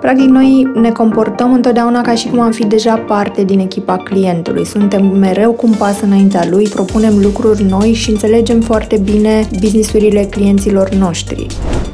Practic, noi ne comportăm întotdeauna ca și cum am fi deja parte din echipa clientului. Suntem mereu cu un pas înaintea lui, propunem lucruri noi și înțelegem foarte bine businessurile clienților noștri.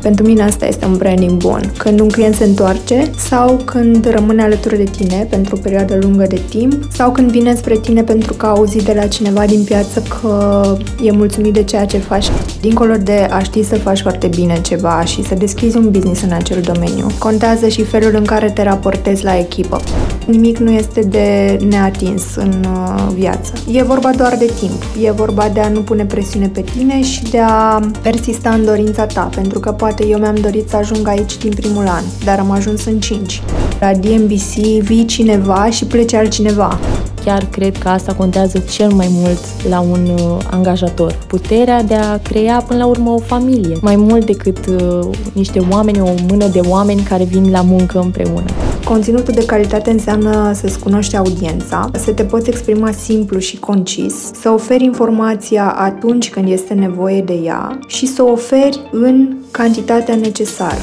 Pentru mine asta este un branding bun. Când un client se întoarce sau când rămâne alături de tine pentru o perioadă lungă de timp sau când vine spre tine pentru că a auzit de la cineva din piață că e mulțumit de ceea ce faci. Dincolo de a ști să faci foarte bine ceva și să deschizi un business în acel domeniu, contează și felul în care te raportezi la echipă. Nimic nu este de neatins în uh, viață. E vorba doar de timp. E vorba de a nu pune presiune pe tine și de a persista în dorința ta, pentru că poate eu mi-am dorit să ajung aici din primul an, dar am ajuns în 5. La DMBC vii cineva și plece altcineva chiar cred că asta contează cel mai mult la un uh, angajator. Puterea de a crea până la urmă o familie, mai mult decât uh, niște oameni, o mână de oameni care vin la muncă împreună. Conținutul de calitate înseamnă să-ți cunoști audiența, să te poți exprima simplu și concis, să oferi informația atunci când este nevoie de ea și să o oferi în cantitatea necesară.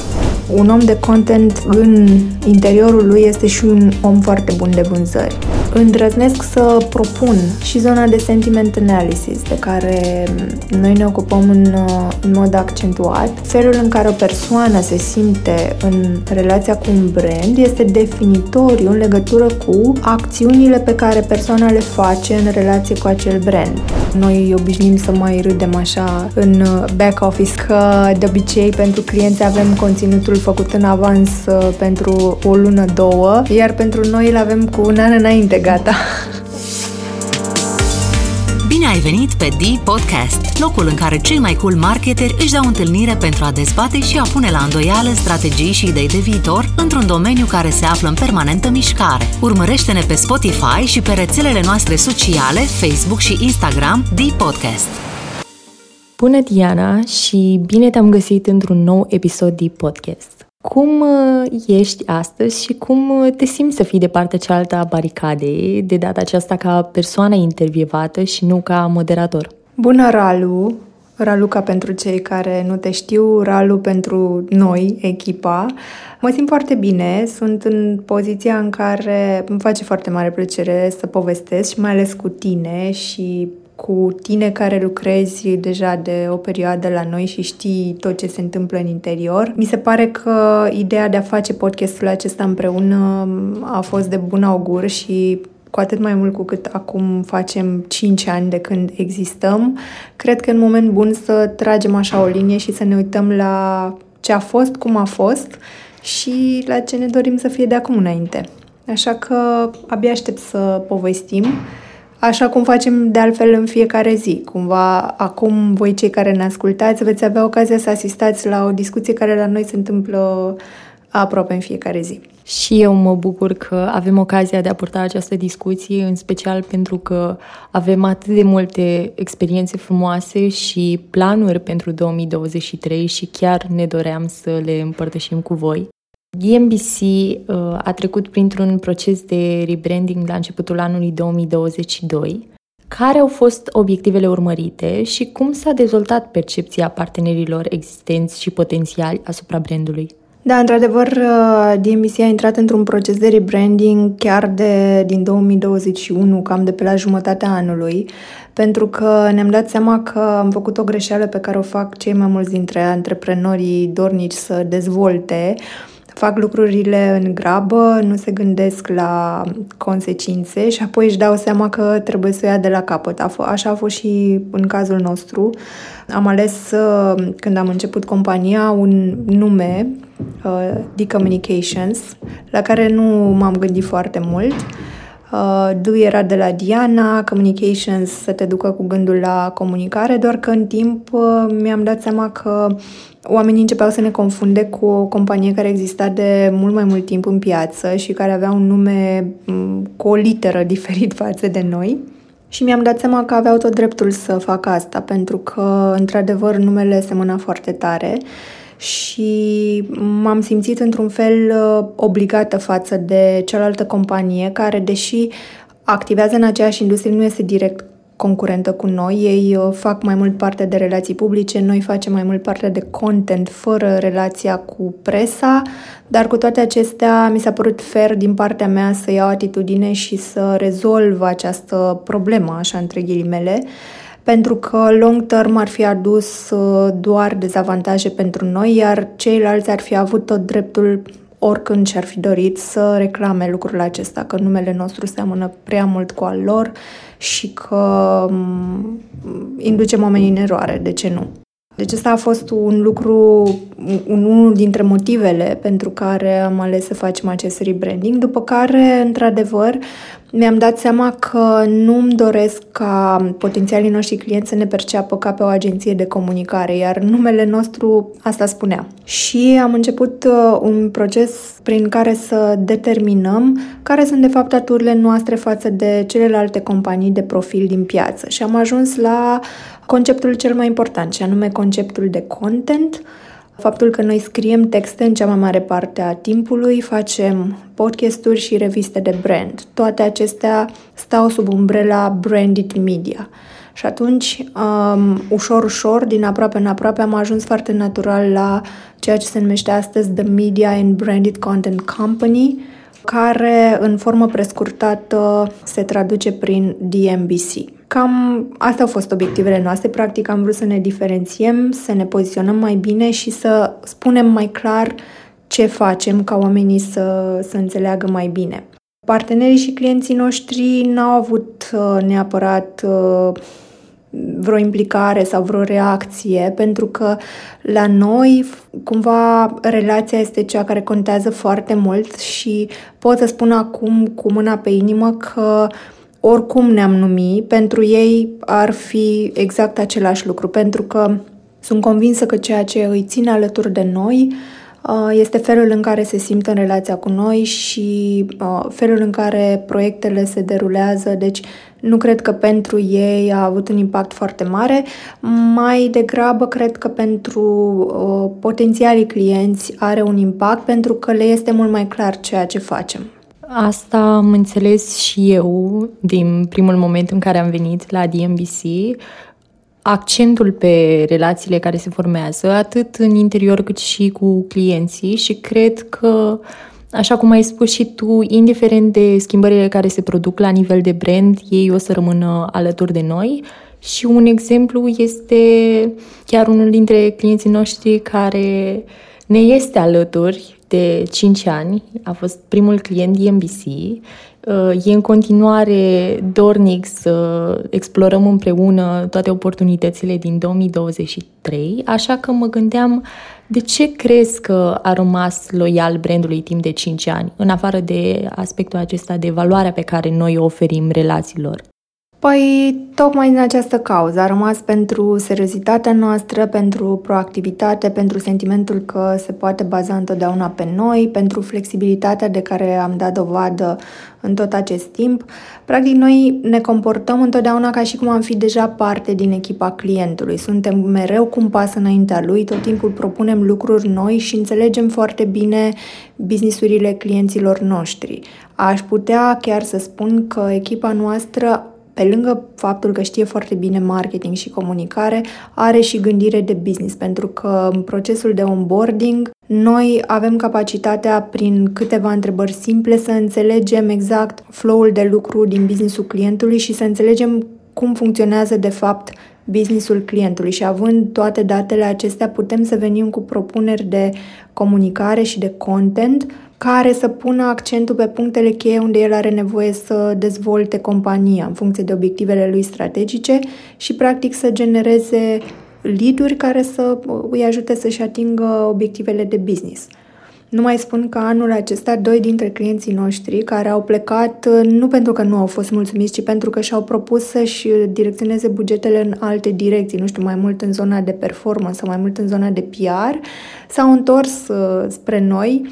Un om de content în interiorul lui este și un om foarte bun de vânzări. Îndrăznesc să propun și zona de sentiment analysis, de care noi ne ocupăm în, în mod accentuat. Felul în care o persoană se simte în relația cu un brand este definitoriu în legătură cu acțiunile pe care persoana le face în relație cu acel brand. Noi obișnim să mai râdem așa în back office că de obicei pentru clienți avem conținutul făcut în avans uh, pentru o lună, două, iar pentru noi îl avem cu un an înainte gata. Bine ai venit pe D Podcast, locul în care cei mai cool marketeri își dau întâlnire pentru a dezbate și a pune la îndoială strategii și idei de viitor într-un domeniu care se află în permanentă mișcare. Urmărește-ne pe Spotify și pe rețelele noastre sociale, Facebook și Instagram, D Podcast. Bună, Diana, și bine te-am găsit într-un nou episod de podcast. Cum uh, ești astăzi și cum uh, te simți să fii de partea cealaltă a baricadei, de data aceasta ca persoană intervievată și nu ca moderator? Bună, Ralu! Raluca pentru cei care nu te știu, Ralu pentru noi, echipa. Mă simt foarte bine, sunt în poziția în care îmi face foarte mare plăcere să povestesc și mai ales cu tine și cu tine care lucrezi deja de o perioadă la noi și știi tot ce se întâmplă în interior. Mi se pare că ideea de a face podcastul acesta împreună a fost de bun augur și cu atât mai mult cu cât acum facem 5 ani de când existăm, cred că e un moment bun să tragem așa o linie și să ne uităm la ce a fost, cum a fost și la ce ne dorim să fie de acum înainte. Așa că abia aștept să povestim așa cum facem de altfel în fiecare zi. Cumva, acum voi cei care ne ascultați veți avea ocazia să asistați la o discuție care la noi se întâmplă aproape în fiecare zi. Și eu mă bucur că avem ocazia de a purta această discuție, în special pentru că avem atât de multe experiențe frumoase și planuri pentru 2023 și chiar ne doream să le împărtășim cu voi. DMBC uh, a trecut printr-un proces de rebranding la începutul anului 2022. Care au fost obiectivele urmărite și cum s-a dezvoltat percepția partenerilor existenți și potențiali asupra brandului? Da, într-adevăr, uh, DMBC a intrat într-un proces de rebranding chiar de din 2021, cam de pe la jumătatea anului, pentru că ne-am dat seama că am făcut o greșeală pe care o fac cei mai mulți dintre antreprenorii dornici să dezvolte, fac lucrurile în grabă, nu se gândesc la consecințe și apoi își dau seama că trebuie să o ia de la capăt. Așa a fost și în cazul nostru. Am ales, uh, când am început compania, un nume, uh, D-Communications, la care nu m-am gândit foarte mult. Uh, D era de la Diana, Communications să te ducă cu gândul la comunicare, doar că în timp mi-am dat seama că oamenii începeau să ne confunde cu o companie care exista de mult mai mult timp în piață și care avea un nume cu o literă diferit față de noi. Și mi-am dat seama că aveau tot dreptul să facă asta, pentru că, într-adevăr, numele semăna foarte tare și m-am simțit într-un fel uh, obligată față de cealaltă companie care, deși activează în aceeași industrie, nu este direct concurentă cu noi. Ei uh, fac mai mult parte de relații publice, noi facem mai mult parte de content fără relația cu presa, dar cu toate acestea mi s-a părut fer din partea mea să iau atitudine și să rezolv această problemă, așa între ghilimele, pentru că long term ar fi adus uh, doar dezavantaje pentru noi, iar ceilalți ar fi avut tot dreptul oricând și-ar fi dorit să reclame lucrul acesta, că numele nostru seamănă prea mult cu al lor și că mm, inducem oamenii în eroare. De ce nu? Deci ăsta a fost un lucru, un, unul dintre motivele pentru care am ales să facem acest rebranding, după care, într-adevăr, mi-am dat seama că nu îmi doresc ca potențialii noștri clienți să ne perceapă ca pe o agenție de comunicare, iar numele nostru asta spunea. Și am început uh, un proces prin care să determinăm care sunt de fapt aturile noastre față de celelalte companii de profil din piață. Și am ajuns la conceptul cel mai important, și anume conceptul de content, faptul că noi scriem texte în cea mai mare parte a timpului, facem podcasturi și reviste de brand. Toate acestea stau sub umbrela branded media. Și atunci, um, ușor, ușor, din aproape în aproape, am ajuns foarte natural la ceea ce se numește astăzi The Media and Branded Content Company, care, în formă prescurtată, se traduce prin DMBC. Cam astea au fost obiectivele noastre. Practic am vrut să ne diferențiem, să ne poziționăm mai bine și să spunem mai clar ce facem ca oamenii să, să înțeleagă mai bine. Partenerii și clienții noștri n-au avut uh, neapărat uh, vreo implicare sau vreo reacție, pentru că la noi, cumva, relația este cea care contează foarte mult și pot să spun acum cu mâna pe inimă că oricum ne-am numit, pentru ei ar fi exact același lucru, pentru că sunt convinsă că ceea ce îi ține alături de noi uh, este felul în care se simt în relația cu noi și uh, felul în care proiectele se derulează. Deci nu cred că pentru ei a avut un impact foarte mare, mai degrabă cred că pentru uh, potențialii clienți are un impact pentru că le este mult mai clar ceea ce facem. Asta am înțeles și eu din primul moment în care am venit la DMBC. Accentul pe relațiile care se formează, atât în interior cât și cu clienții și cred că Așa cum ai spus și tu, indiferent de schimbările care se produc la nivel de brand, ei o să rămână alături de noi. Și un exemplu este chiar unul dintre clienții noștri care ne este alături de 5 ani, a fost primul client DMBC. Uh, e în continuare dornic să explorăm împreună toate oportunitățile din 2023, așa că mă gândeam de ce crezi că a rămas loial brandului timp de 5 ani, în afară de aspectul acesta de valoarea pe care noi o oferim relațiilor? Păi, tocmai din această cauză a rămas pentru seriozitatea noastră, pentru proactivitate, pentru sentimentul că se poate baza întotdeauna pe noi, pentru flexibilitatea de care am dat dovadă în tot acest timp. Practic, noi ne comportăm întotdeauna ca și cum am fi deja parte din echipa clientului. Suntem mereu cu un pas înaintea lui, tot timpul propunem lucruri noi și înțelegem foarte bine businessurile clienților noștri. Aș putea chiar să spun că echipa noastră pe lângă faptul că știe foarte bine marketing și comunicare, are și gândire de business, pentru că în procesul de onboarding noi avem capacitatea prin câteva întrebări simple să înțelegem exact flow-ul de lucru din businessul clientului și să înțelegem cum funcționează de fapt businessul clientului. Și având toate datele acestea putem să venim cu propuneri de comunicare și de content care să pună accentul pe punctele cheie unde el are nevoie să dezvolte compania în funcție de obiectivele lui strategice și practic să genereze lead care să îi ajute să-și atingă obiectivele de business. Nu mai spun că anul acesta doi dintre clienții noștri care au plecat nu pentru că nu au fost mulțumiți, ci pentru că și-au propus să-și direcționeze bugetele în alte direcții, nu știu, mai mult în zona de performance sau mai mult în zona de PR, s-au întors uh, spre noi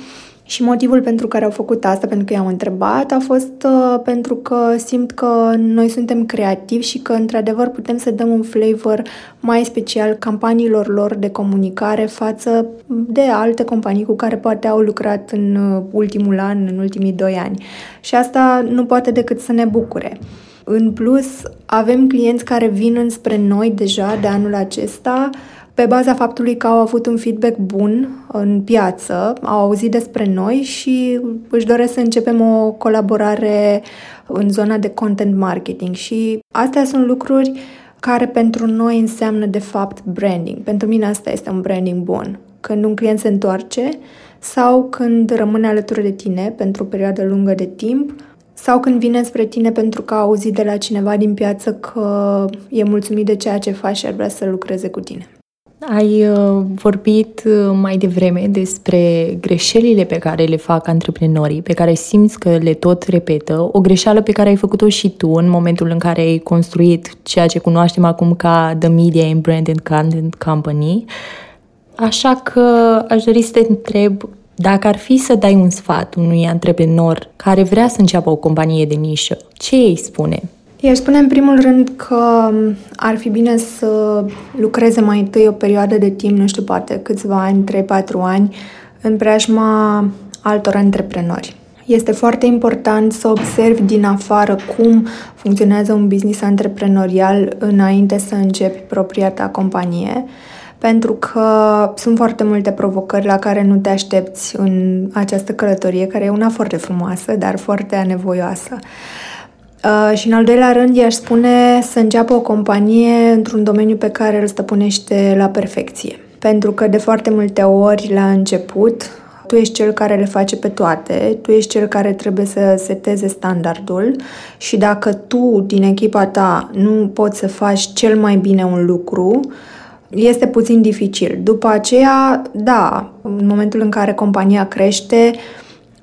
și motivul pentru care au făcut asta, pentru că i-am întrebat, a fost uh, pentru că simt că noi suntem creativi și că, într-adevăr, putem să dăm un flavor mai special campaniilor lor de comunicare față de alte companii cu care poate au lucrat în uh, ultimul an, în ultimii doi ani. Și asta nu poate decât să ne bucure. În plus, avem clienți care vin înspre noi deja de anul acesta pe baza faptului că au avut un feedback bun în piață, au auzit despre noi și își doresc să începem o colaborare în zona de content marketing. Și astea sunt lucruri care pentru noi înseamnă de fapt branding. Pentru mine asta este un branding bun. Când un client se întoarce sau când rămâne alături de tine pentru o perioadă lungă de timp sau când vine spre tine pentru că a auzit de la cineva din piață că e mulțumit de ceea ce faci și ar vrea să lucreze cu tine. Ai uh, vorbit uh, mai devreme despre greșelile pe care le fac antreprenorii, pe care simți că le tot repetă, o greșeală pe care ai făcut-o și tu în momentul în care ai construit ceea ce cunoaștem acum ca The Media and Brand and Content Company. Așa că aș dori să te întreb dacă ar fi să dai un sfat unui antreprenor care vrea să înceapă o companie de nișă, ce îi spune? I-aș spune în primul rând că ar fi bine să lucreze mai întâi o perioadă de timp, nu știu, poate câțiva ani, 3-4 ani, în preajma altor antreprenori. Este foarte important să observi din afară cum funcționează un business antreprenorial înainte să începi propria ta companie, pentru că sunt foarte multe provocări la care nu te aștepți în această călătorie, care e una foarte frumoasă, dar foarte anevoioasă. Uh, și în al doilea rând, i-aș spune să înceapă o companie într-un domeniu pe care îl stăpânește la perfecție. Pentru că de foarte multe ori la început tu ești cel care le face pe toate, tu ești cel care trebuie să seteze standardul și dacă tu din echipa ta nu poți să faci cel mai bine un lucru, este puțin dificil. După aceea, da, în momentul în care compania crește,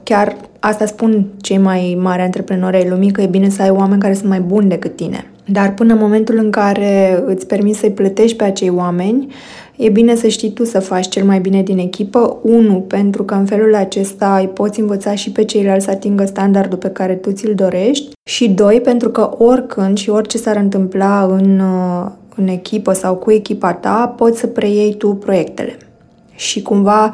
chiar Asta spun cei mai mari antreprenori ai lumii, că e bine să ai oameni care sunt mai buni decât tine. Dar până în momentul în care îți permiți să-i plătești pe acei oameni, e bine să știi tu să faci cel mai bine din echipă. Unu, pentru că în felul acesta îi poți învăța și pe ceilalți să atingă standardul pe care tu ți-l dorești. Și doi, pentru că oricând și orice s-ar întâmpla în, în echipă sau cu echipa ta, poți să preiei tu proiectele. Și cumva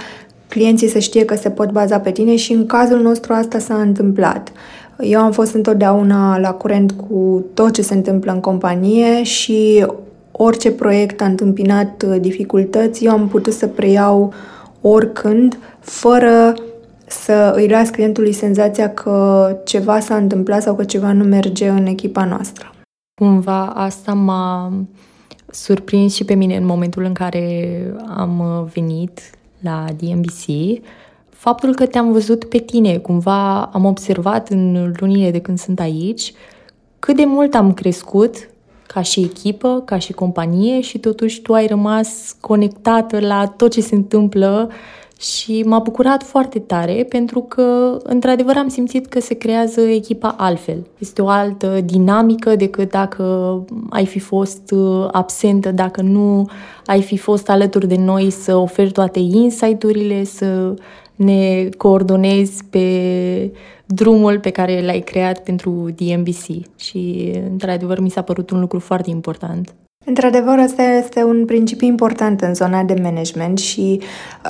clienții să știe că se pot baza pe tine și în cazul nostru asta s-a întâmplat. Eu am fost întotdeauna la curent cu tot ce se întâmplă în companie și orice proiect a întâmpinat dificultăți, eu am putut să preiau oricând, fără să îi las clientului senzația că ceva s-a întâmplat sau că ceva nu merge în echipa noastră. Cumva asta m-a surprins și pe mine în momentul în care am venit la DMBC, faptul că te-am văzut pe tine, cumva am observat în lunile de când sunt aici, cât de mult am crescut ca și echipă, ca și companie și totuși tu ai rămas conectată la tot ce se întâmplă și m-a bucurat foarte tare pentru că, într-adevăr, am simțit că se creează echipa altfel. Este o altă dinamică decât dacă ai fi fost uh, absentă, dacă nu ai fi fost alături de noi să oferi toate insight-urile, să ne coordonezi pe drumul pe care l-ai creat pentru DMBC. Și, într-adevăr, mi s-a părut un lucru foarte important. Într-adevăr, ăsta este un principiu important în zona de management și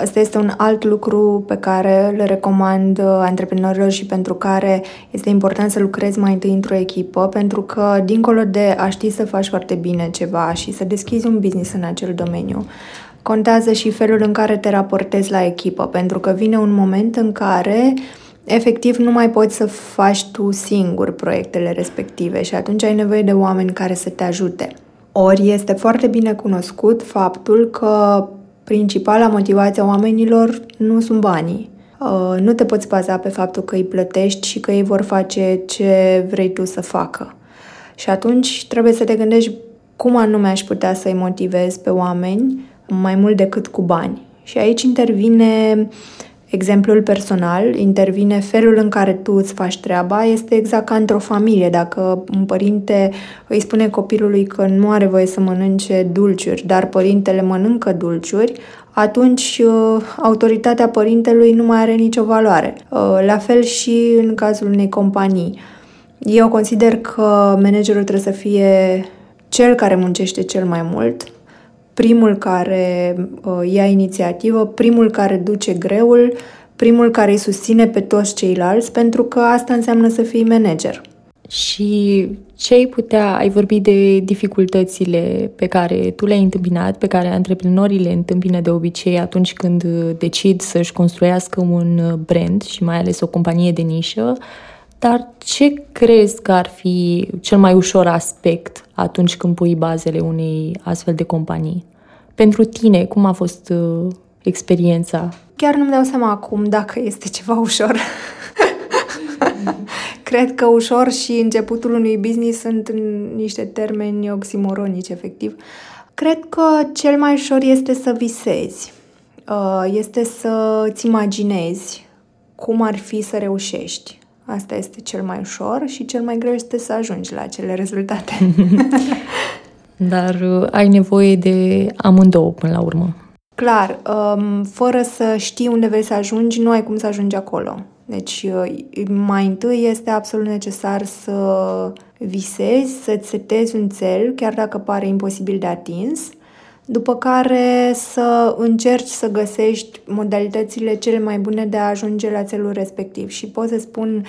ăsta este un alt lucru pe care le recomand uh, antreprenorilor și pentru care este important să lucrezi mai întâi într-o echipă, pentru că, dincolo de a ști să faci foarte bine ceva și să deschizi un business în acel domeniu, contează și felul în care te raportezi la echipă, pentru că vine un moment în care efectiv nu mai poți să faci tu singur proiectele respective și atunci ai nevoie de oameni care să te ajute. Ori este foarte bine cunoscut faptul că principala motivație a oamenilor nu sunt banii. Uh, nu te poți baza pe faptul că îi plătești și că ei vor face ce vrei tu să facă. Și atunci trebuie să te gândești cum anume aș putea să-i motivez pe oameni mai mult decât cu bani. Și aici intervine exemplul personal, intervine felul în care tu îți faci treaba, este exact ca într-o familie. Dacă un părinte îi spune copilului că nu are voie să mănânce dulciuri, dar părintele mănâncă dulciuri, atunci uh, autoritatea părintelui nu mai are nicio valoare. Uh, la fel și în cazul unei companii. Eu consider că managerul trebuie să fie cel care muncește cel mai mult, primul care uh, ia inițiativă, primul care duce greul, primul care îi susține pe toți ceilalți, pentru că asta înseamnă să fii manager. Și ce ai putea, ai vorbit de dificultățile pe care tu le-ai întâmpinat, pe care antreprenorii le întâmpină de obicei atunci când decid să-și construiască un brand și mai ales o companie de nișă, dar ce crezi că ar fi cel mai ușor aspect atunci când pui bazele unei astfel de companii? Pentru tine, cum a fost uh, experiența? Chiar nu-mi dau seama acum dacă este ceva ușor. Cred că ușor și începutul unui business sunt niște termeni oximoronici, efectiv. Cred că cel mai ușor este să visezi, uh, este să-ți imaginezi cum ar fi să reușești. Asta este cel mai ușor și cel mai greu este să ajungi la acele rezultate. Dar uh, ai nevoie de amândouă până la urmă. Clar, um, fără să știi unde vrei să ajungi, nu ai cum să ajungi acolo. Deci, uh, mai întâi este absolut necesar să visezi, să-ți setezi un cel, chiar dacă pare imposibil de atins, după care să încerci să găsești modalitățile cele mai bune de a ajunge la țelul respectiv. Și pot să spun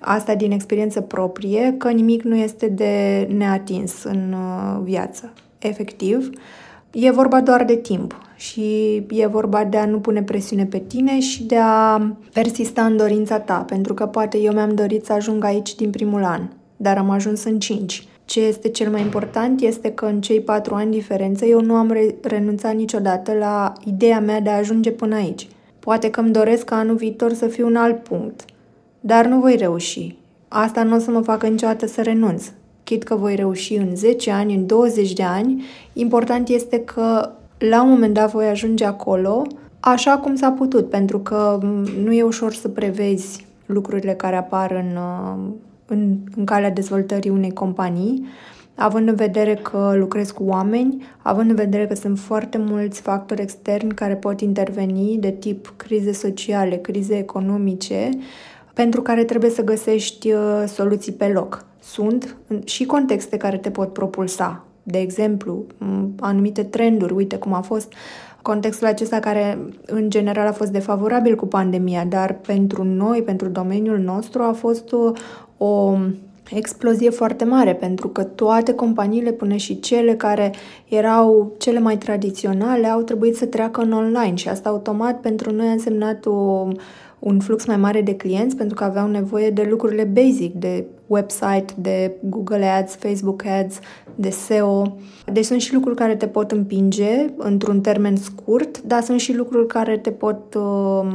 asta din experiență proprie, că nimic nu este de neatins în uh, viață. Efectiv, e vorba doar de timp și e vorba de a nu pune presiune pe tine și de a persista în dorința ta, pentru că poate eu mi-am dorit să ajung aici din primul an, dar am ajuns în 5. Ce este cel mai important este că în cei patru ani diferență eu nu am re- renunțat niciodată la ideea mea de a ajunge până aici. Poate că îmi doresc ca anul viitor să fiu un alt punct, dar nu voi reuși. Asta nu o să mă facă niciodată să renunț. Chit că voi reuși în 10 ani, în 20 de ani, important este că la un moment dat voi ajunge acolo așa cum s-a putut, pentru că nu e ușor să prevezi lucrurile care apar în, în, în calea dezvoltării unei companii, având în vedere că lucrez cu oameni, având în vedere că sunt foarte mulți factori externi care pot interveni de tip crize sociale, crize economice, pentru care trebuie să găsești uh, soluții pe loc. Sunt și contexte care te pot propulsa. De exemplu, anumite trenduri, uite cum a fost contextul acesta care în general a fost defavorabil cu pandemia, dar pentru noi, pentru domeniul nostru, a fost o, o explozie foarte mare, pentru că toate companiile, până și cele care erau cele mai tradiționale, au trebuit să treacă în online și asta automat pentru noi a însemnat o, un flux mai mare de clienți pentru că aveau nevoie de lucrurile basic, de website, de Google Ads, Facebook Ads, de SEO. Deci sunt și lucruri care te pot împinge într-un termen scurt, dar sunt și lucruri care te pot uh,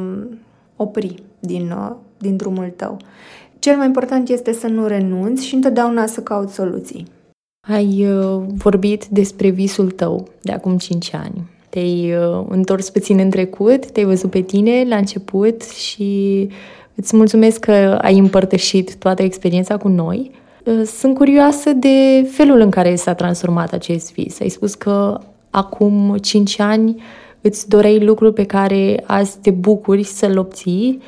opri din, uh, din drumul tău. Cel mai important este să nu renunți și întotdeauna să cauți soluții. Ai uh, vorbit despre visul tău de acum 5 ani te-ai uh, întors puțin în trecut, te-ai văzut pe tine la început și îți mulțumesc că ai împărtășit toată experiența cu noi. Uh, sunt curioasă de felul în care s-a transformat acest vis. Ai spus că acum 5 ani îți doreai lucruri pe care azi te bucuri să-l obții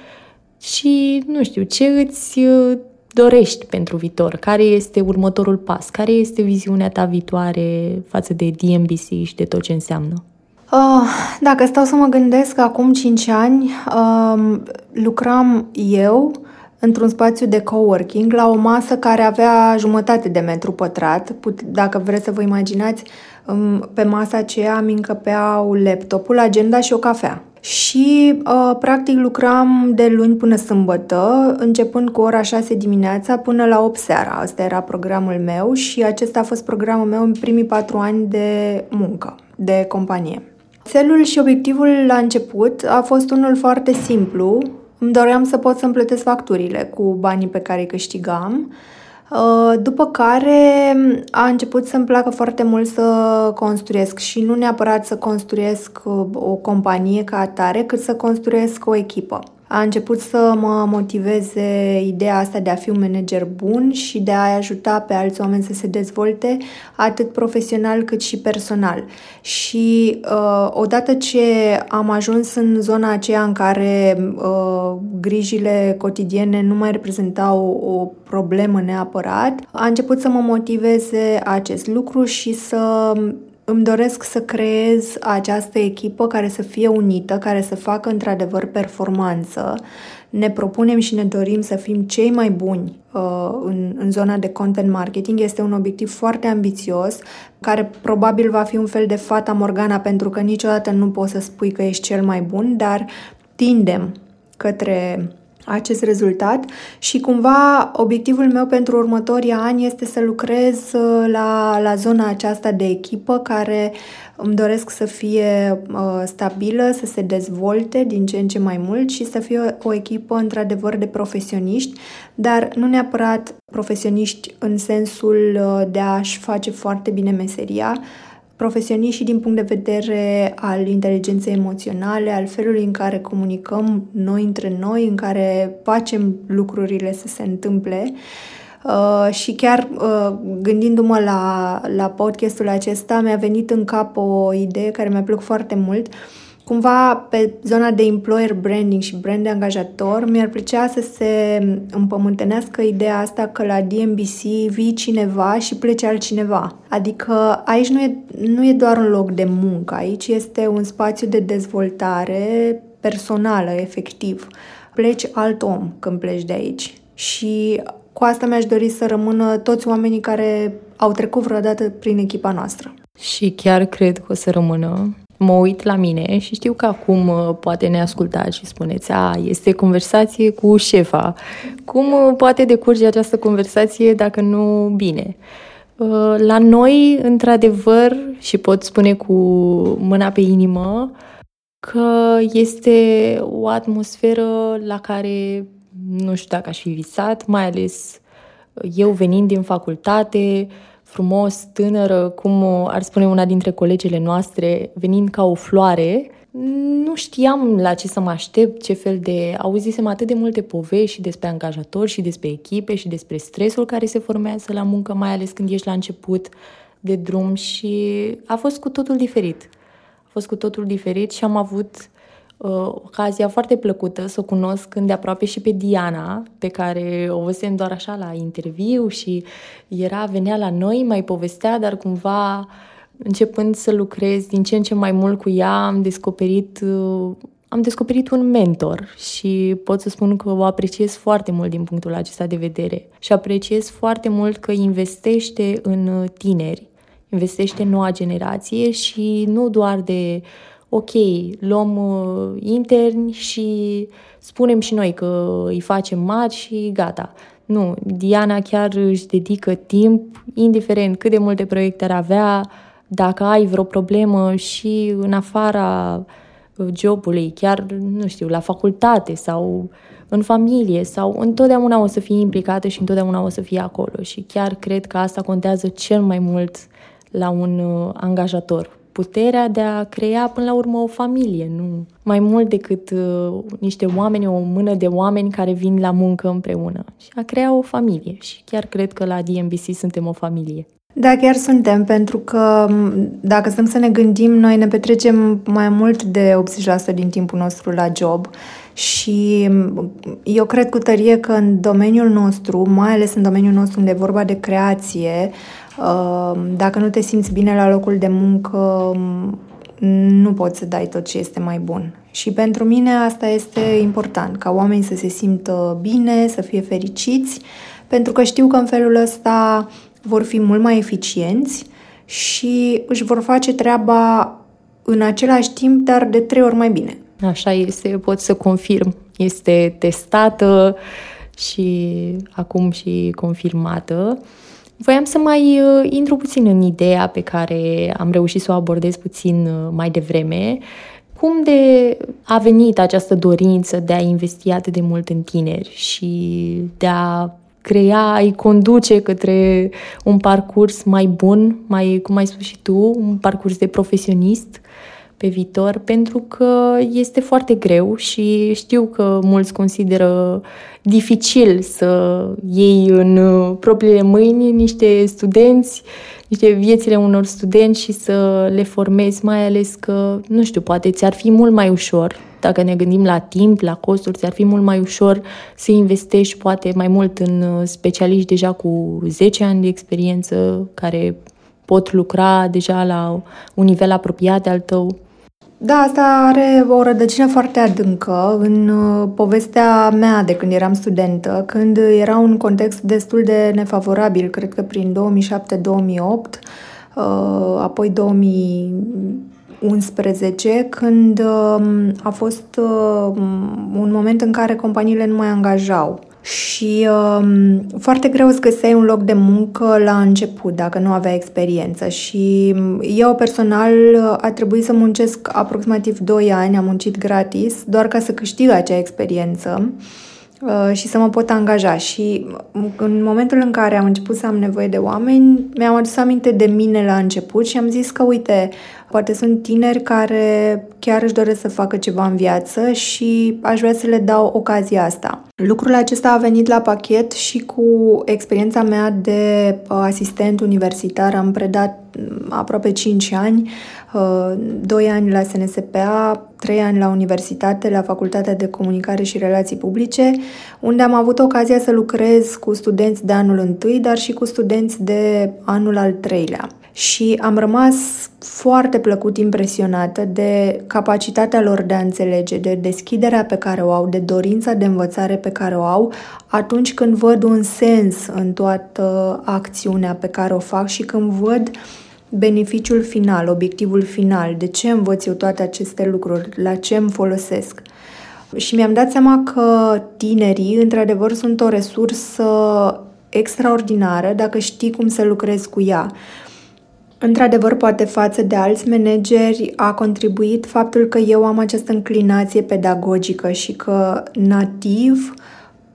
și, nu știu, ce îți uh, dorești pentru viitor? Care este următorul pas? Care este viziunea ta viitoare față de DMBC și de tot ce înseamnă? Uh, dacă stau să mă gândesc, acum 5 ani uh, lucram eu într-un spațiu de coworking la o masă care avea jumătate de metru pătrat. Put, dacă vreți să vă imaginați, um, pe masa aceea îmi încăpeau laptopul, agenda și o cafea. Și, uh, practic, lucram de luni până sâmbătă, începând cu ora 6 dimineața până la 8 seara. Asta era programul meu și acesta a fost programul meu în primii patru ani de muncă, de companie. Țelul și obiectivul la început a fost unul foarte simplu. Îmi doream să pot să-mi plătesc facturile cu banii pe care îi câștigam, uh, după care a început să-mi placă foarte mult să construiesc și nu neapărat să construiesc uh, o companie ca atare, cât să construiesc o echipă a început să mă motiveze ideea asta de a fi un manager bun și de a ajuta pe alți oameni să se dezvolte atât profesional cât și personal. Și uh, odată ce am ajuns în zona aceea în care uh, grijile cotidiene nu mai reprezentau o problemă neapărat, a început să mă motiveze acest lucru și să îmi doresc să creez această echipă care să fie unită, care să facă într-adevăr performanță. Ne propunem și ne dorim să fim cei mai buni uh, în, în zona de content marketing. Este un obiectiv foarte ambițios, care probabil va fi un fel de fata morgana, pentru că niciodată nu poți să spui că ești cel mai bun, dar tindem către acest rezultat și cumva obiectivul meu pentru următorii ani este să lucrez uh, la, la zona aceasta de echipă care îmi doresc să fie uh, stabilă, să se dezvolte din ce în ce mai mult și să fie o, o echipă într-adevăr de profesioniști, dar nu neapărat profesioniști în sensul uh, de a-și face foarte bine meseria, profesioniști și din punct de vedere al inteligenței emoționale, al felului în care comunicăm noi între noi, în care facem lucrurile să se întâmple. Uh, și chiar uh, gândindu-mă la, la podcastul acesta, mi-a venit în cap o idee care mi-a plăcut foarte mult. Uh, Cumva pe zona de employer branding și brand de angajator mi-ar plăcea să se împământenească ideea asta că la DMBC vii cineva și plece altcineva. Adică aici nu e, nu e doar un loc de muncă, aici este un spațiu de dezvoltare personală, efectiv. Pleci alt om când pleci de aici. Și cu asta mi-aș dori să rămână toți oamenii care au trecut vreodată prin echipa noastră. Și chiar cred că o să rămână mă uit la mine și știu că acum uh, poate ne ascultați și spuneți, a, este conversație cu șefa. Cum uh, poate decurge această conversație dacă nu bine? Uh, la noi, într-adevăr, și pot spune cu mâna pe inimă, că este o atmosferă la care nu știu dacă aș fi visat, mai ales eu venind din facultate, frumos, tânără, cum ar spune una dintre colegele noastre, venind ca o floare, nu știam la ce să mă aștept, ce fel de... Auzisem atât de multe povești și despre angajatori și despre echipe și despre stresul care se formează la muncă, mai ales când ești la început de drum și a fost cu totul diferit. A fost cu totul diferit și am avut uh, ocazia foarte plăcută să o cunosc îndeaproape și pe Diana, pe care o văzusem doar așa la interviu și era, venea la noi, mai povestea, dar cumva începând să lucrez din ce în ce mai mult cu ea, am descoperit uh, am descoperit un mentor și pot să spun că o apreciez foarte mult din punctul acesta de vedere. Și apreciez foarte mult că investește în tineri, investește în noua generație și nu doar de ok, luăm uh, interni și spunem și noi că îi facem mari și gata. Nu, Diana chiar își dedică timp, indiferent cât de multe proiecte ar avea, dacă ai vreo problemă și în afara uh, jobului, chiar, nu știu, la facultate sau în familie sau întotdeauna o să fie implicată și întotdeauna o să fie acolo și chiar cred că asta contează cel mai mult la un uh, angajator puterea de a crea până la urmă o familie, nu mai mult decât uh, niște oameni, o mână de oameni care vin la muncă împreună și a crea o familie și chiar cred că la DMBC suntem o familie. Da, chiar suntem, pentru că dacă stăm să ne gândim, noi ne petrecem mai mult de 80% din timpul nostru la job și eu cred cu tărie că în domeniul nostru, mai ales în domeniul nostru unde e vorba de creație, dacă nu te simți bine la locul de muncă, nu poți să dai tot ce este mai bun. Și pentru mine asta este important, ca oamenii să se simtă bine, să fie fericiți, pentru că știu că în felul ăsta vor fi mult mai eficienți și își vor face treaba în același timp, dar de trei ori mai bine. Așa este, pot să confirm. Este testată și acum și confirmată. Voiam să mai uh, intru puțin în ideea pe care am reușit să o abordez puțin uh, mai devreme. Cum de a venit această dorință de a investi atât de mult în tineri și de a crea, a-i conduce către un parcurs mai bun, mai, cum ai spus și tu, un parcurs de profesionist pe viitor, pentru că este foarte greu și știu că mulți consideră dificil să iei în uh, propriile mâini niște studenți, niște viețile unor studenți și să le formezi, mai ales că, nu știu, poate ți-ar fi mult mai ușor, dacă ne gândim la timp, la costuri, ți-ar fi mult mai ușor să investești poate mai mult în uh, specialiști deja cu 10 ani de experiență, care pot lucra deja la un nivel apropiat de al tău? Da, asta are o rădăcină foarte adâncă. În uh, povestea mea de când eram studentă, când era un context destul de nefavorabil, cred că prin 2007-2008, uh, apoi 2011, când um, a fost uh, un moment în care companiile nu mai angajau și um, foarte greu îți găseai un loc de muncă la început dacă nu aveai experiență. Și eu personal a trebuit să muncesc aproximativ 2 ani, am muncit gratis doar ca să câștig acea experiență. uh, și să mă pot angaja și în momentul în care am început să am nevoie de oameni, mi-am adus aminte de mine la început și am zis că uite, Poate sunt tineri care chiar își doresc să facă ceva în viață și aș vrea să le dau ocazia asta. Lucrul acesta a venit la pachet și cu experiența mea de uh, asistent universitar. Am predat mm, aproape 5 ani, 2 uh, ani la SNSPA, 3 ani la universitate, la Facultatea de Comunicare și Relații Publice, unde am avut ocazia să lucrez cu studenți de anul întâi, dar și cu studenți de anul al treilea. Și am rămas foarte plăcut impresionată de capacitatea lor de a înțelege, de deschiderea pe care o au, de dorința de învățare pe care o au atunci când văd un sens în toată acțiunea pe care o fac și când văd beneficiul final, obiectivul final, de ce învăț eu toate aceste lucruri, la ce îmi folosesc. Și mi-am dat seama că tinerii, într-adevăr, sunt o resursă extraordinară dacă știi cum să lucrezi cu ea. Într-adevăr, poate față de alți manageri a contribuit faptul că eu am această înclinație pedagogică și că nativ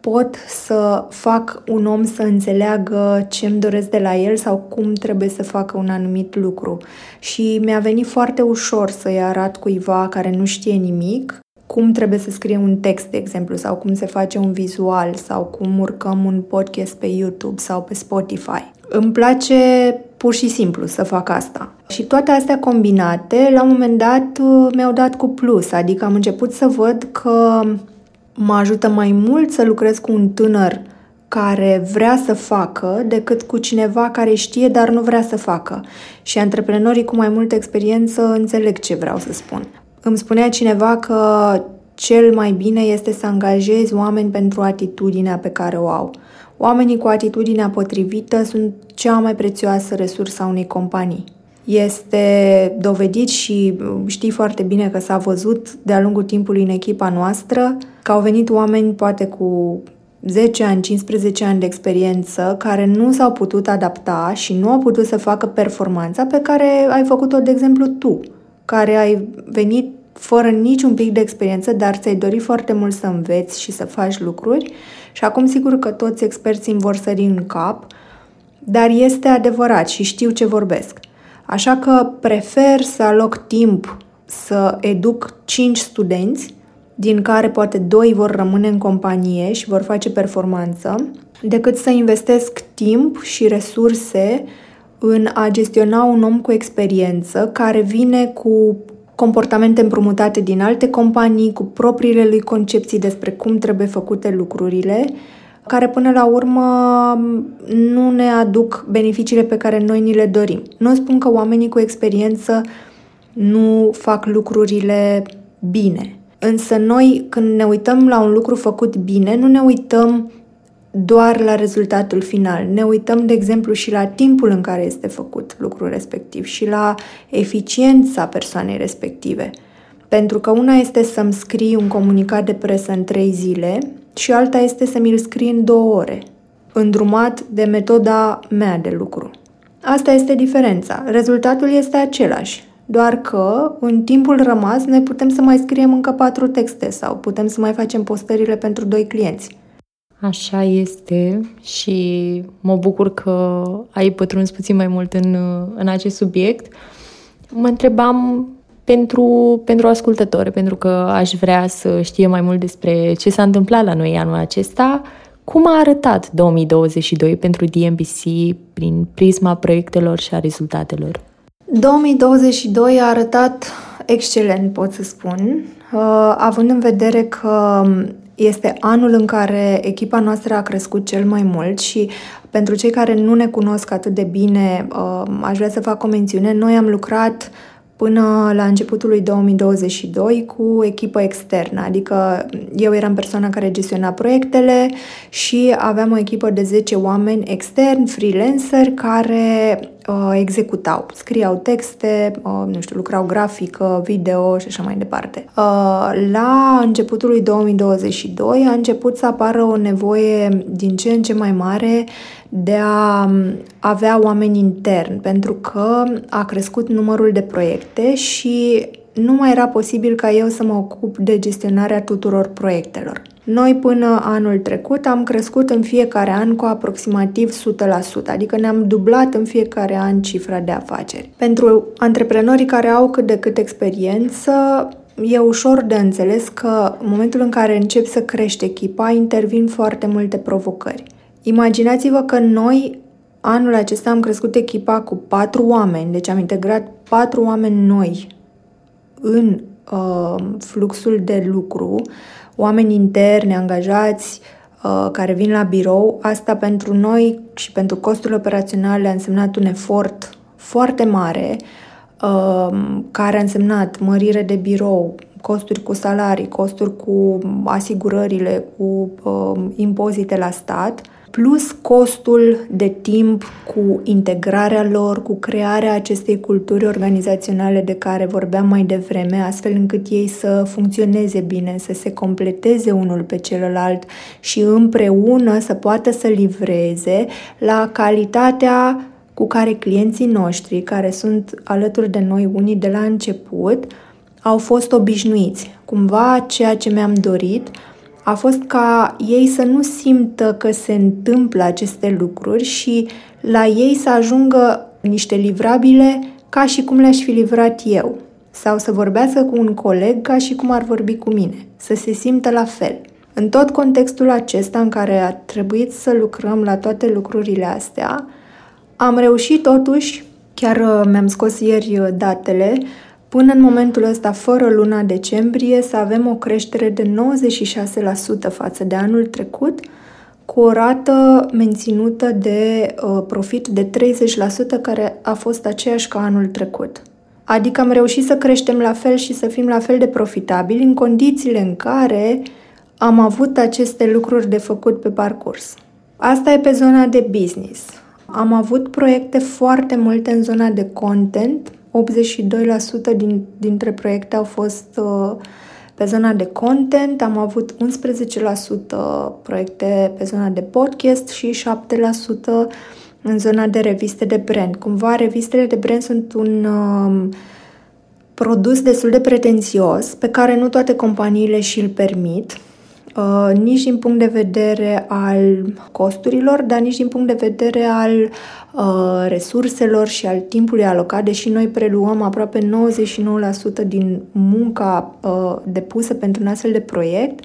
pot să fac un om să înțeleagă ce îmi doresc de la el sau cum trebuie să facă un anumit lucru. Și mi-a venit foarte ușor să-i arăt cuiva care nu știe nimic cum trebuie să scrie un text, de exemplu, sau cum se face un vizual, sau cum urcăm un podcast pe YouTube sau pe Spotify. Îmi place pur și simplu să fac asta. Și toate astea combinate, la un moment dat, mi-au dat cu plus, adică am început să văd că mă ajută mai mult să lucrez cu un tânăr care vrea să facă decât cu cineva care știe, dar nu vrea să facă. Și antreprenorii cu mai multă experiență înțeleg ce vreau să spun. Îmi spunea cineva că cel mai bine este să angajezi oameni pentru atitudinea pe care o au. Oamenii cu atitudinea potrivită sunt cea mai prețioasă resursă a unei companii. Este dovedit și știi foarte bine că s-a văzut de-a lungul timpului în echipa noastră că au venit oameni poate cu 10 ani, 15 ani de experiență care nu s-au putut adapta și nu au putut să facă performanța pe care ai făcut-o, de exemplu, tu, care ai venit fără niciun pic de experiență, dar ți-ai dori foarte mult să înveți și să faci lucruri și acum sigur că toți experții îmi vor sări în cap, dar este adevărat și știu ce vorbesc. Așa că prefer să aloc timp să educ 5 studenți, din care poate 2 vor rămâne în companie și vor face performanță, decât să investesc timp și resurse în a gestiona un om cu experiență care vine cu comportamente împrumutate din alte companii, cu propriile lui concepții despre cum trebuie făcute lucrurile, care până la urmă nu ne aduc beneficiile pe care noi ni le dorim. Nu spun că oamenii cu experiență nu fac lucrurile bine. Însă noi, când ne uităm la un lucru făcut bine, nu ne uităm doar la rezultatul final. Ne uităm, de exemplu, și la timpul în care este făcut lucrul respectiv și la eficiența persoanei respective. Pentru că una este să-mi scrii un comunicat de presă în trei zile și alta este să mi-l scrii în două ore, îndrumat de metoda mea de lucru. Asta este diferența. Rezultatul este același, doar că în timpul rămas noi putem să mai scriem încă patru texte sau putem să mai facem postările pentru doi clienți. Așa este și mă bucur că ai pătruns puțin mai mult în, în acest subiect. Mă întrebam pentru, pentru ascultători, pentru că aș vrea să știe mai mult despre ce s-a întâmplat la noi anul acesta, cum a arătat 2022 pentru DMBC prin prisma proiectelor și a rezultatelor? 2022 a arătat excelent, pot să spun, uh, având în vedere că este anul în care echipa noastră a crescut cel mai mult și pentru cei care nu ne cunosc atât de bine, uh, aș vrea să fac o mențiune. Noi am lucrat până la începutul lui 2022 cu echipă externă, adică eu eram persoana care gestiona proiectele și aveam o echipă de 10 oameni externi, freelancer, care uh, executau, scriau texte, uh, nu știu, lucrau grafică, video și așa mai departe. Uh, la începutul lui 2022 a început să apară o nevoie din ce în ce mai mare de a avea oameni interni, pentru că a crescut numărul de proiecte și nu mai era posibil ca eu să mă ocup de gestionarea tuturor proiectelor. Noi până anul trecut am crescut în fiecare an cu aproximativ 100%, adică ne-am dublat în fiecare an cifra de afaceri. Pentru antreprenorii care au cât de cât experiență, e ușor de înțeles că în momentul în care încep să crești echipa, intervin foarte multe provocări. Imaginați-vă că noi anul acesta am crescut echipa cu patru oameni, deci am integrat patru oameni noi în uh, fluxul de lucru, oameni interni, angajați, uh, care vin la birou. Asta pentru noi și pentru costurile operaționale a însemnat un efort foarte mare, uh, care a însemnat mărire de birou, costuri cu salarii, costuri cu asigurările, cu uh, impozite la stat plus costul de timp cu integrarea lor, cu crearea acestei culturi organizaționale de care vorbeam mai devreme, astfel încât ei să funcționeze bine, să se completeze unul pe celălalt și împreună să poată să livreze la calitatea cu care clienții noștri, care sunt alături de noi unii de la început, au fost obișnuiți. Cumva ceea ce mi-am dorit a fost ca ei să nu simtă că se întâmplă aceste lucruri și la ei să ajungă niște livrabile ca și cum le-aș fi livrat eu. Sau să vorbească cu un coleg ca și cum ar vorbi cu mine. Să se simtă la fel. În tot contextul acesta în care a trebuit să lucrăm la toate lucrurile astea, am reușit totuși, chiar uh, mi-am scos ieri uh, datele, Până în momentul ăsta, fără luna decembrie, să avem o creștere de 96% față de anul trecut, cu o rată menținută de uh, profit de 30%, care a fost aceeași ca anul trecut. Adică am reușit să creștem la fel și să fim la fel de profitabili în condițiile în care am avut aceste lucruri de făcut pe parcurs. Asta e pe zona de business. Am avut proiecte foarte multe în zona de content, 82% din, dintre proiecte au fost uh, pe zona de content, am avut 11% proiecte pe zona de podcast și 7% în zona de reviste de brand. Cumva, revistele de brand sunt un uh, produs destul de pretențios pe care nu toate companiile și-l permit Uh, nici din punct de vedere al costurilor, dar nici din punct de vedere al uh, resurselor și al timpului alocat, deși noi preluăm aproape 99% din munca uh, depusă pentru un astfel de proiect,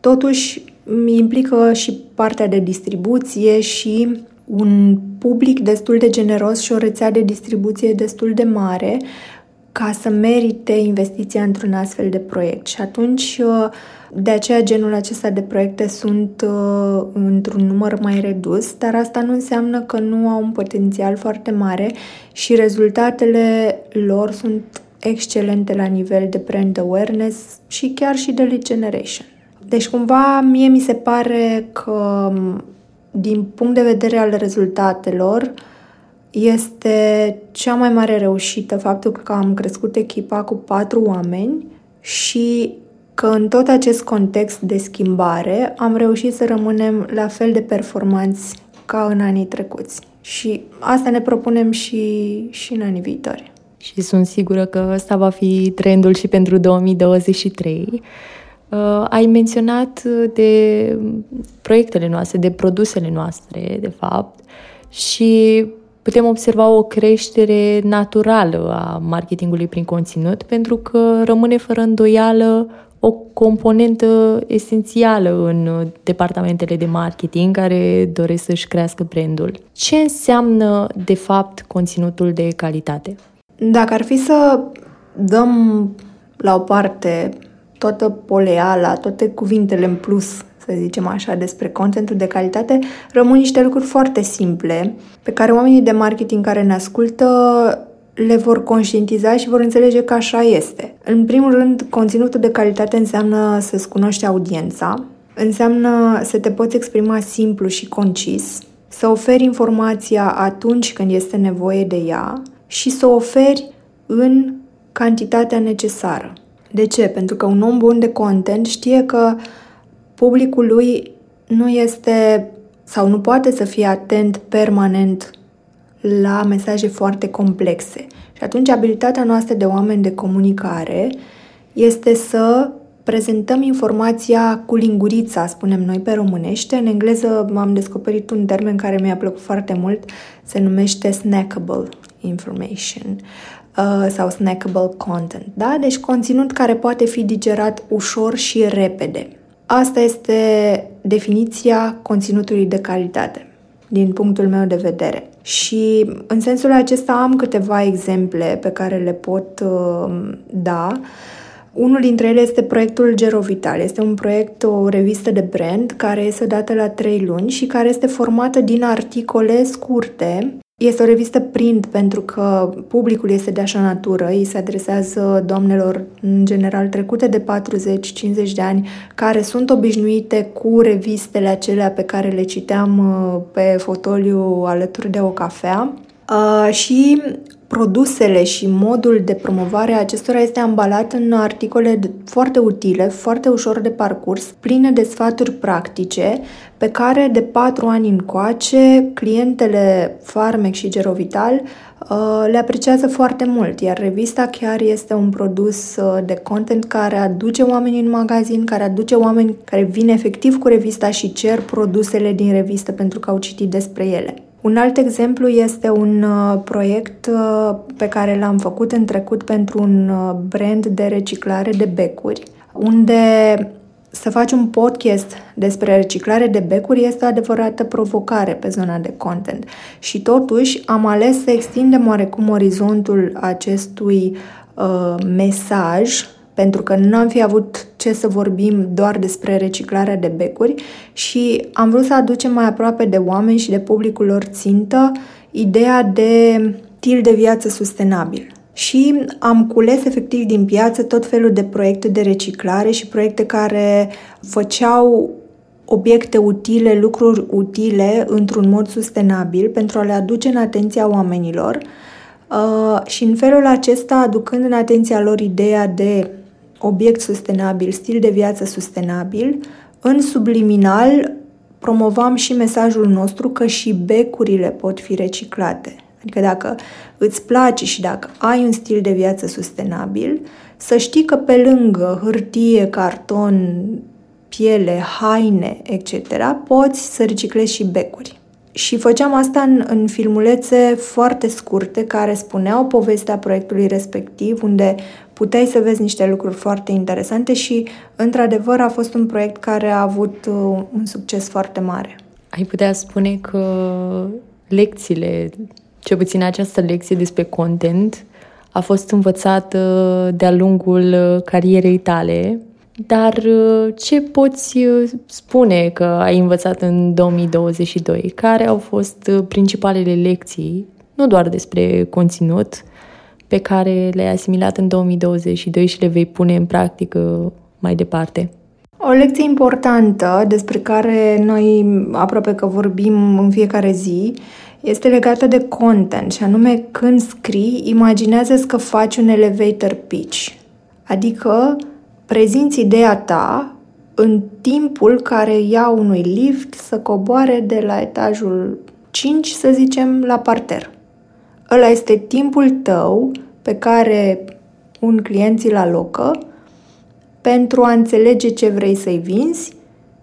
totuși implică și partea de distribuție și un public destul de generos și o rețea de distribuție destul de mare ca să merite investiția într-un astfel de proiect. Și atunci uh, de aceea genul acesta de proiecte sunt uh, într-un număr mai redus, dar asta nu înseamnă că nu au un potențial foarte mare și rezultatele lor sunt excelente la nivel de brand awareness și chiar și de lead generation. Deci cumva mie mi se pare că din punct de vedere al rezultatelor este cea mai mare reușită faptul că am crescut echipa cu patru oameni și că în tot acest context de schimbare am reușit să rămânem la fel de performanți ca în anii trecuți. Și asta ne propunem și, și în anii viitori. Și sunt sigură că ăsta va fi trendul și pentru 2023. Uh, ai menționat de proiectele noastre, de produsele noastre, de fapt, și putem observa o creștere naturală a marketingului prin conținut, pentru că rămâne fără îndoială o componentă esențială în departamentele de marketing care doresc să-și crească brandul. Ce înseamnă, de fapt, conținutul de calitate? Dacă ar fi să dăm la o parte toată poleala, toate cuvintele în plus, să zicem așa, despre contentul de calitate, rămân niște lucruri foarte simple pe care oamenii de marketing care ne ascultă le vor conștientiza și vor înțelege că așa este. În primul rând, conținutul de calitate înseamnă să-ți cunoști audiența, înseamnă să te poți exprima simplu și concis, să oferi informația atunci când este nevoie de ea și să o oferi în cantitatea necesară. De ce? Pentru că un om bun de content știe că publicul lui nu este sau nu poate să fie atent permanent la mesaje foarte complexe. Și atunci abilitatea noastră de oameni de comunicare este să prezentăm informația cu lingurița, spunem noi pe românește. În engleză am descoperit un termen care mi-a plăcut foarte mult, se numește snackable information uh, sau snackable content. Da? Deci conținut care poate fi digerat ușor și repede. Asta este definiția conținutului de calitate, din punctul meu de vedere. Și în sensul acesta am câteva exemple pe care le pot uh, da. Unul dintre ele este proiectul Gerovital. Este un proiect, o revistă de brand care este dată la trei luni și care este formată din articole scurte este o revistă print pentru că publicul este de așa natură, îi se adresează doamnelor în general trecute de 40-50 de ani care sunt obișnuite cu revistele acelea pe care le citeam uh, pe fotoliu alături de o cafea. Uh, și produsele și modul de promovare a acestora este ambalat în articole foarte utile, foarte ușor de parcurs, pline de sfaturi practice, pe care de patru ani încoace clientele Farmec și Gerovital uh, le apreciază foarte mult, iar revista chiar este un produs uh, de content care aduce oamenii în magazin, care aduce oameni care vin efectiv cu revista și cer produsele din revistă pentru că au citit despre ele. Un alt exemplu este un uh, proiect uh, pe care l-am făcut în trecut pentru un uh, brand de reciclare de becuri, unde să faci un podcast despre reciclare de becuri este o adevărată provocare pe zona de content. Și totuși am ales să extindem oarecum orizontul acestui uh, mesaj pentru că nu am fi avut ce să vorbim doar despre reciclarea de becuri și am vrut să aducem mai aproape de oameni și de publicul lor țintă ideea de stil de viață sustenabil. Și am cules efectiv din piață tot felul de proiecte de reciclare și proiecte care făceau obiecte utile, lucruri utile într-un mod sustenabil pentru a le aduce în atenția oamenilor uh, și în felul acesta aducând în atenția lor ideea de obiect sustenabil, stil de viață sustenabil, în subliminal promovam și mesajul nostru că și becurile pot fi reciclate. Adică dacă îți place și dacă ai un stil de viață sustenabil, să știi că pe lângă hârtie, carton, piele, haine, etc., poți să reciclezi și becuri. Și făceam asta în, în filmulețe foarte scurte care spuneau povestea proiectului respectiv, unde puteai să vezi niște lucruri foarte interesante și, într-adevăr, a fost un proiect care a avut uh, un succes foarte mare. Ai putea spune că lecțiile, ce puțin această lecție despre content, a fost învățată de-a lungul carierei tale, dar uh, ce poți uh, spune că ai învățat în 2022? Care au fost principalele lecții, nu doar despre conținut, pe care le-ai asimilat în 2022 și le vei pune în practică mai departe? O lecție importantă despre care noi aproape că vorbim în fiecare zi este legată de content și anume când scrii, imaginează că faci un elevator pitch, adică prezinți ideea ta în timpul care ia unui lift să coboare de la etajul 5, să zicem, la parter. Ăla este timpul tău pe care un client ți-l alocă pentru a înțelege ce vrei să-i vinzi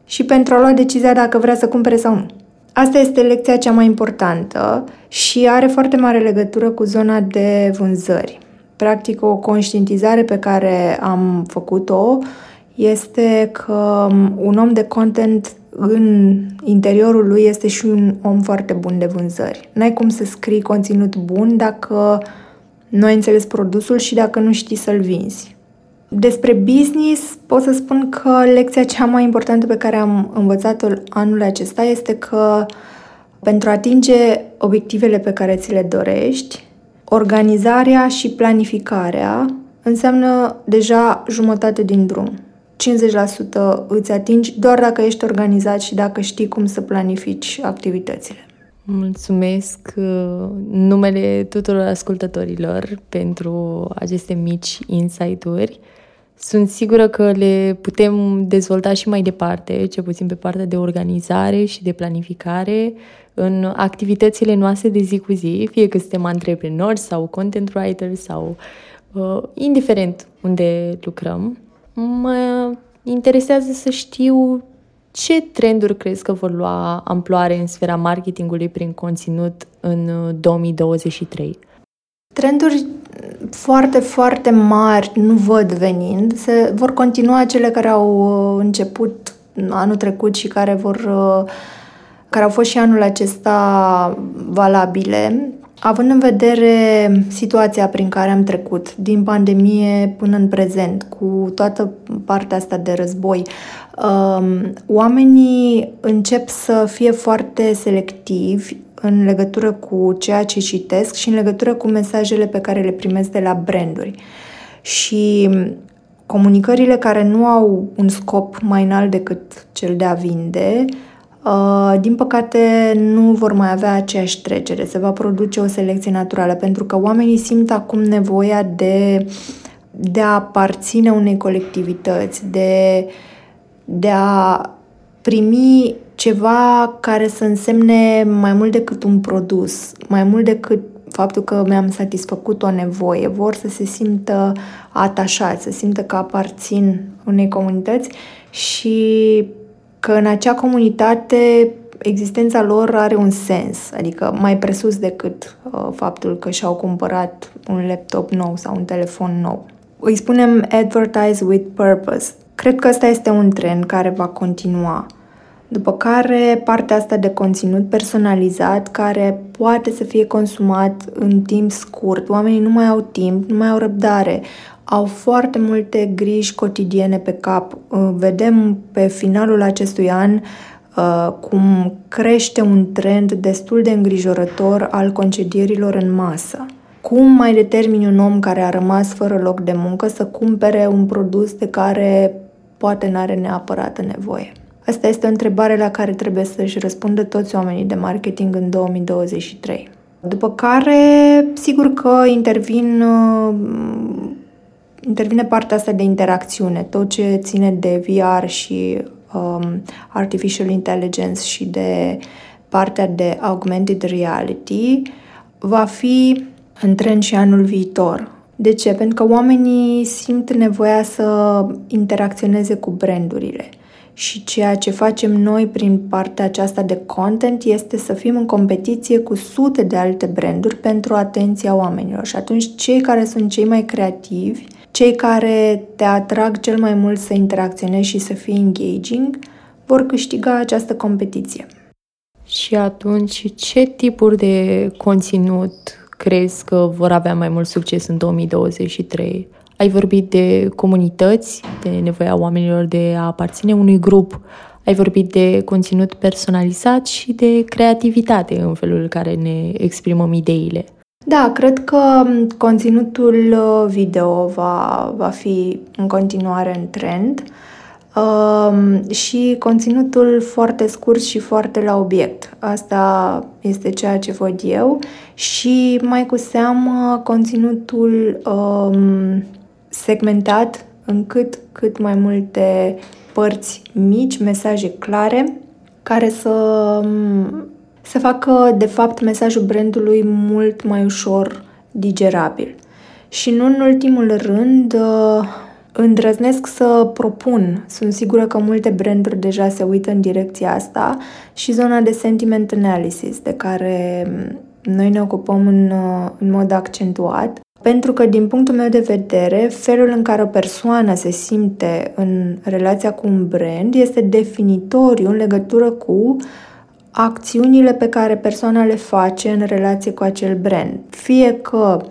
și pentru a lua decizia dacă vrea să cumpere sau nu. Asta este lecția cea mai importantă și are foarte mare legătură cu zona de vânzări. Practic, o conștientizare pe care am făcut-o este că un om de content în interiorul lui este și un om foarte bun de vânzări. N-ai cum să scrii conținut bun dacă nu ai înțeles produsul și dacă nu știi să-l vinzi. Despre business pot să spun că lecția cea mai importantă pe care am învățat-o anul acesta este că pentru a atinge obiectivele pe care ți le dorești, organizarea și planificarea înseamnă deja jumătate din drum. 50% îți atingi doar dacă ești organizat și dacă știi cum să planifici activitățile. Mulțumesc uh, numele tuturor ascultătorilor pentru aceste mici insight-uri. Sunt sigură că le putem dezvolta și mai departe, cel puțin pe partea de organizare și de planificare, în activitățile noastre de zi cu zi, fie că suntem antreprenori sau content writer sau uh, indiferent unde lucrăm. Mă interesează să știu ce trenduri crezi că vor lua amploare în sfera marketingului prin conținut în 2023? Uh, trenduri foarte, foarte mari nu văd venind. Se vor continua cele care au uh, început anul trecut și care vor uh, care au fost și anul acesta valabile, având în vedere situația prin care am trecut, din pandemie până în prezent, cu toată partea asta de război, um, oamenii încep să fie foarte selectivi în legătură cu ceea ce citesc și în legătură cu mesajele pe care le primesc de la branduri. Și comunicările care nu au un scop mai înalt decât cel de a vinde, uh, din păcate nu vor mai avea aceeași trecere. Se va produce o selecție naturală pentru că oamenii simt acum nevoia de, de a aparține unei colectivități, de, de a primi ceva care să însemne mai mult decât un produs, mai mult decât faptul că mi-am satisfăcut o nevoie, vor să se simtă atașați, să simtă că aparțin unei comunități și că în acea comunitate existența lor are un sens, adică mai presus decât uh, faptul că și-au cumpărat un laptop nou sau un telefon nou. Îi spunem advertise with purpose. Cred că ăsta este un trend care va continua. După care partea asta de conținut personalizat care poate să fie consumat în timp scurt. Oamenii nu mai au timp, nu mai au răbdare, au foarte multe griji cotidiene pe cap. Uh, vedem pe finalul acestui an uh, cum crește un trend destul de îngrijorător al concedierilor în masă. Cum mai determini un om care a rămas fără loc de muncă să cumpere un produs de care poate n-are neapărat nevoie? Asta este o întrebare la care trebuie să-și răspundă toți oamenii de marketing în 2023. După care, sigur că intervin, uh, intervine partea asta de interacțiune, tot ce ține de VR și um, artificial intelligence și de partea de augmented reality va fi în trend și anul viitor. De ce? Pentru că oamenii simt nevoia să interacționeze cu brandurile și ceea ce facem noi prin partea aceasta de content este să fim în competiție cu sute de alte branduri pentru atenția oamenilor. Și atunci cei care sunt cei mai creativi, cei care te atrag cel mai mult să interacționezi și să fii engaging, vor câștiga această competiție. Și atunci, ce tipuri de conținut crezi că vor avea mai mult succes în 2023? Ai vorbit de comunități, de nevoia oamenilor de a aparține unui grup, ai vorbit de conținut personalizat și de creativitate în felul în care ne exprimăm ideile. Da, cred că conținutul uh, video va, va fi în continuare în trend um, și conținutul foarte scurt și foarte la obiect. Asta este ceea ce văd eu și mai cu seamă conținutul um, segmentat încât cât mai multe părți mici, mesaje clare, care să, să facă, de fapt, mesajul brandului mult mai ușor digerabil. Și nu în ultimul rând, îndrăznesc să propun. Sunt sigură că multe branduri deja se uită în direcția asta și zona de sentiment analysis, de care noi ne ocupăm în, în mod accentuat, pentru că, din punctul meu de vedere, felul în care o persoană se simte în relația cu un brand este definitoriu în legătură cu acțiunile pe care persoana le face în relație cu acel brand. Fie că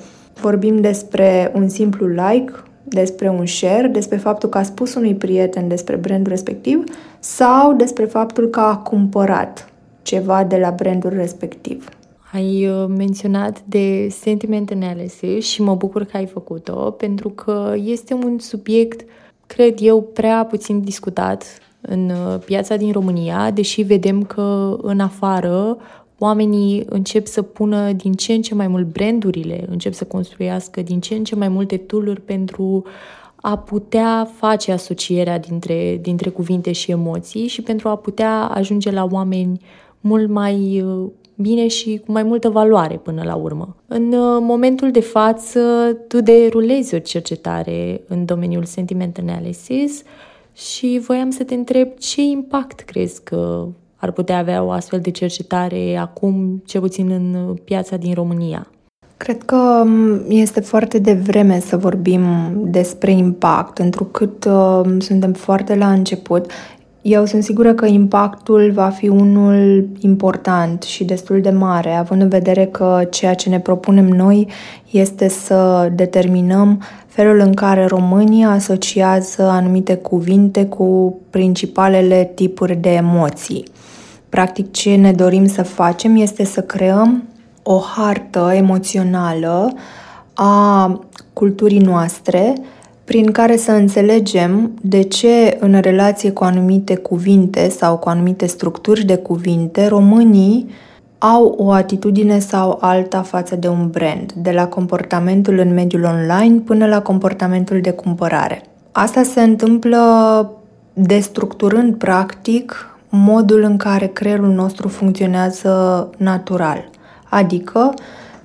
vorbim despre un simplu like despre un share, despre faptul că a spus unui prieten despre brandul respectiv sau despre faptul că a cumpărat ceva de la brandul respectiv. Ai uh, menționat de sentiment analysis și mă bucur că ai făcut-o pentru că este un subiect, cred eu, prea puțin discutat în uh, piața din România, deși vedem că în afară oamenii încep să pună din ce în ce mai mult brandurile, încep să construiască din ce în ce mai multe tooluri pentru a putea face asocierea dintre, dintre cuvinte și emoții și pentru a putea ajunge la oameni mult mai uh, bine și cu mai multă valoare până la urmă. În uh, momentul de față, tu derulezi o cercetare în domeniul sentiment analysis și voiam să te întreb ce impact crezi că ar putea avea o astfel de cercetare acum, ce puțin în piața din România? Cred că um, este foarte devreme să vorbim despre impact, întrucât uh, suntem foarte la început. Eu sunt sigură că impactul va fi unul important și destul de mare, având în vedere că ceea ce ne propunem noi este să determinăm felul în care românii asociază anumite cuvinte cu principalele tipuri de emoții. Practic, ce ne dorim să facem este să creăm o hartă emoțională a culturii noastre, prin care să înțelegem de ce în relație cu anumite cuvinte sau cu anumite structuri de cuvinte, românii au o atitudine sau alta față de un brand, de la comportamentul în mediul online până la comportamentul de cumpărare. Asta se întâmplă destructurând practic modul în care creierul nostru funcționează natural. Adică,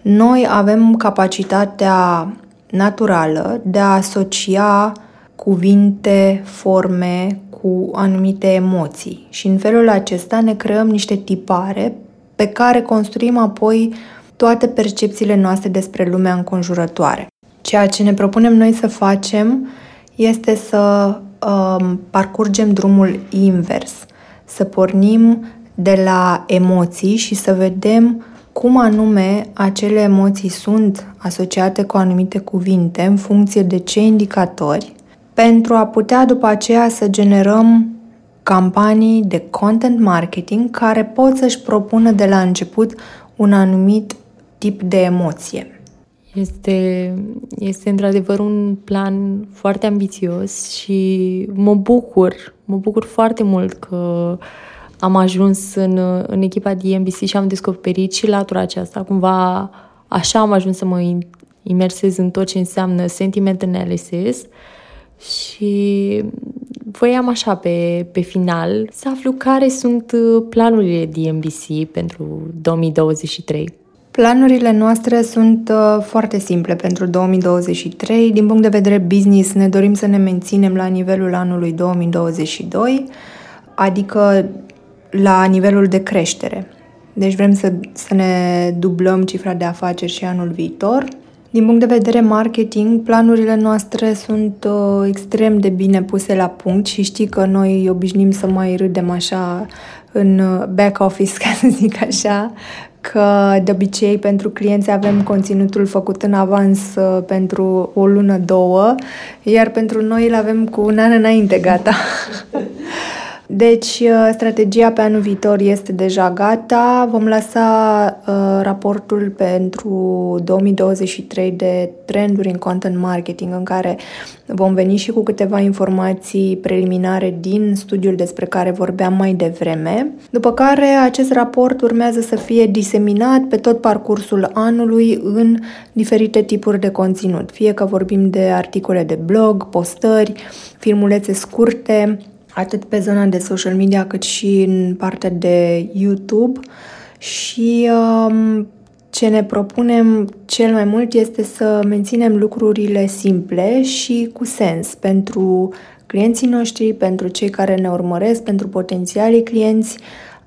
noi avem capacitatea naturală de a asocia cuvinte, forme cu anumite emoții și în felul acesta ne creăm niște tipare pe care construim apoi toate percepțiile noastre despre lumea înconjurătoare. Ceea ce ne propunem noi să facem este să um, parcurgem drumul invers, să pornim de la emoții și să vedem cum anume acele emoții sunt asociate cu anumite cuvinte în funcție de ce indicatori, pentru a putea după aceea să generăm campanii de content marketing care pot să-și propună de la început un anumit tip de emoție. Este, este într-adevăr un plan foarte ambițios și mă bucur, mă bucur foarte mult că am ajuns în, în echipa DMBC și am descoperit și latura aceasta. Cumva așa am ajuns să mă imersez în tot ce înseamnă sentiment analysis și voiam așa pe, pe final să aflu care sunt planurile DMBC pentru 2023. Planurile noastre sunt uh, foarte simple pentru 2023. Din punct de vedere business, ne dorim să ne menținem la nivelul anului 2022, adică la nivelul de creștere. Deci vrem să, să ne dublăm cifra de afaceri și anul viitor. Din punct de vedere marketing, planurile noastre sunt uh, extrem de bine puse la punct și știi că noi obișnim să mai râdem așa în uh, back office, ca să zic așa, că de obicei pentru clienți avem conținutul făcut în avans uh, pentru o lună, două, iar pentru noi îl avem cu un an înainte gata. Deci, uh, strategia pe anul viitor este deja gata. Vom lăsa uh, raportul pentru 2023 de trenduri în content marketing, în care vom veni și cu câteva informații preliminare din studiul despre care vorbeam mai devreme. După care, acest raport urmează să fie diseminat pe tot parcursul anului în diferite tipuri de conținut, fie că vorbim de articole de blog, postări, filmulețe scurte, atât pe zona de social media cât și în partea de YouTube și um, ce ne propunem cel mai mult este să menținem lucrurile simple și cu sens pentru clienții noștri, pentru cei care ne urmăresc, pentru potențialii clienți.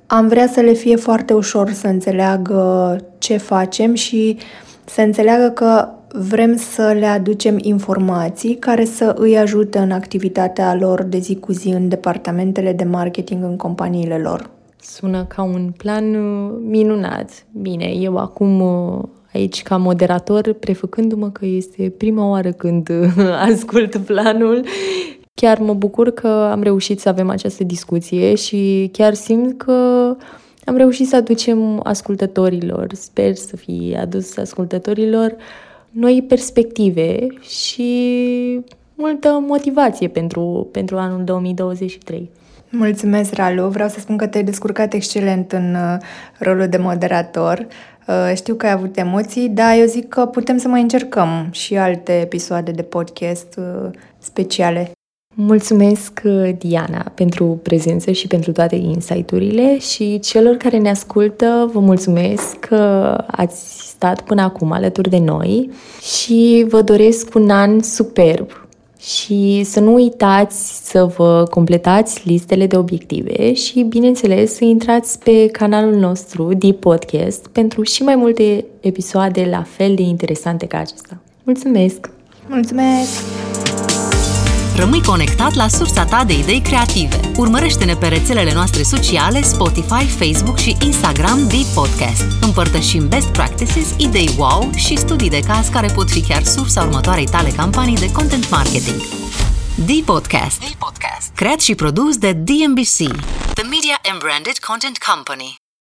Am vrea să le fie foarte ușor să înțeleagă ce facem și să înțeleagă că vrem să le aducem informații care să îi ajute în activitatea lor de zi cu zi în departamentele de marketing în companiile lor. Sună ca un plan uh, minunat. Bine, eu acum uh, aici ca moderator, prefăcându-mă că este prima oară când ascult planul. Chiar mă bucur că am reușit să avem această discuție și chiar simt că am reușit să aducem ascultătorilor, sper să fie adus ascultătorilor noi perspective și multă motivație pentru, pentru anul 2023. Mulțumesc, Ralu. Vreau să spun că te-ai descurcat excelent în uh, rolul de moderator. Uh, știu că ai avut emoții, dar eu zic că putem să mai încercăm și alte episoade de podcast uh, speciale. Mulțumesc, Diana, pentru prezență și pentru toate insight-urile și celor care ne ascultă, vă mulțumesc că ați stat până acum alături de noi și vă doresc un an superb și să nu uitați să vă completați listele de obiective și, bineînțeles, să intrați pe canalul nostru de podcast pentru și mai multe episoade la fel de interesante ca acesta. Mulțumesc! Mulțumesc! Rămâi conectat la sursa ta de idei creative. Urmărește-ne pe rețelele noastre sociale, Spotify, Facebook și Instagram de Podcast. Împărtășim best practices, idei wow și studii de caz care pot fi chiar sursa următoarei tale campanii de content marketing. The Podcast. The Podcast. Creat și produs de DMBC, The Media and Branded Content Company.